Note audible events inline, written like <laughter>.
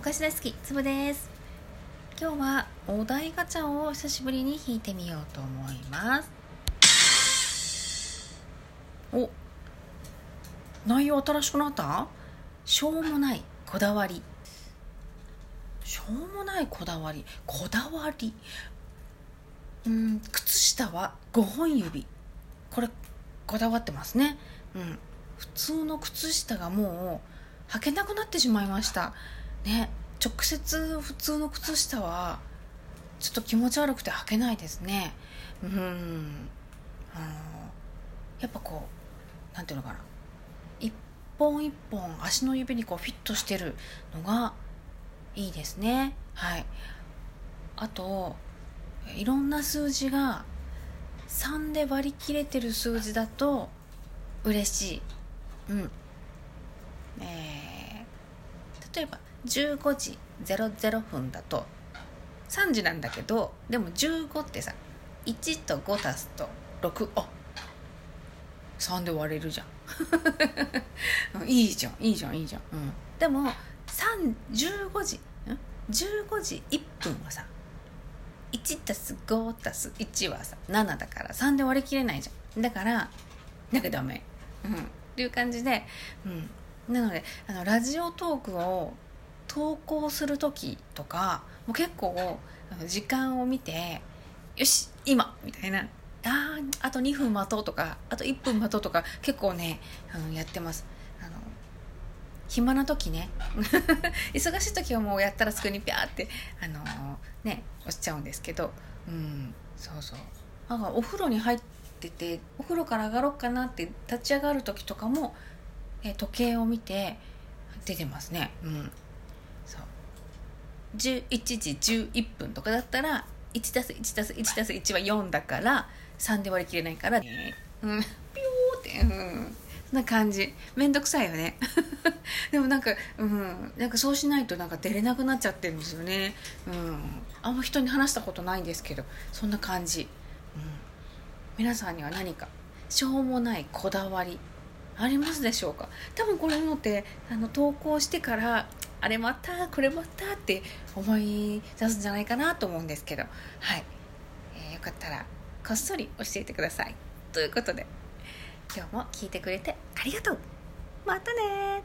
お菓子大好きつぶです。今日はお題ガチャを久しぶりに引いてみようと思います。お内容新しくなった？しょうもないこだわり。しょうもないこだわり？こだわり？うん靴下は5本指。これこだわってますね。うん普通の靴下がもう履けなくなってしまいました。ね直接普通の靴下はちょっと気持ち悪くて履けないですね。うん。あのやっぱこうなんていうのかな。一本一本足の指にこうフィットしてるのがいいですね。はい。あといろんな数字が3で割り切れてる数字だと嬉しい。うん。えー、例えば15時00分だと。3時なんだけどでも15ってさ1と5足すと6あ3で割れる <laughs> じゃん。いいじゃんいいじゃんいいじゃん、うん、でも15時15時1分はさ1たす5たす1はさ7だから3で割り切れないじゃん。だからなんかダメ。うん。っていう感じで、うん、なのであのラジオトークを投稿する時とかもう結構時間を見てよし今みたいな。ああと2分待とうとかあと1分待とうとか結構ねあのやってます。あの暇な時ね。<laughs> 忙しい時はもうやったらすぐにピャーってあのね押しちゃうんですけどうんそうそう。なんかお風呂に入っててお風呂から上がろうかなって立ち上がる時とかもえ時計を見て出てますね。うん。11時11分とかだったら1たす1たす1たす1は4だから3で割り切れないからねうん。ピューってうん。そんな感じ。めんどくさいよね。<laughs> でもなんかうん。なんかそうしないとなんか出れなくなっちゃってるんですよね。うん。あんま人に話したことないんですけどそんな感じ、うん、皆さんには何かしょうもないこだわりありますでしょうか？多分これのってあの投稿してからあれもあったこれもあったって思い出すんじゃないかなと思うんですけど。はい、えー、よかったらこっそり教えてください。ということで今日も聞いてくれてありがとう。またね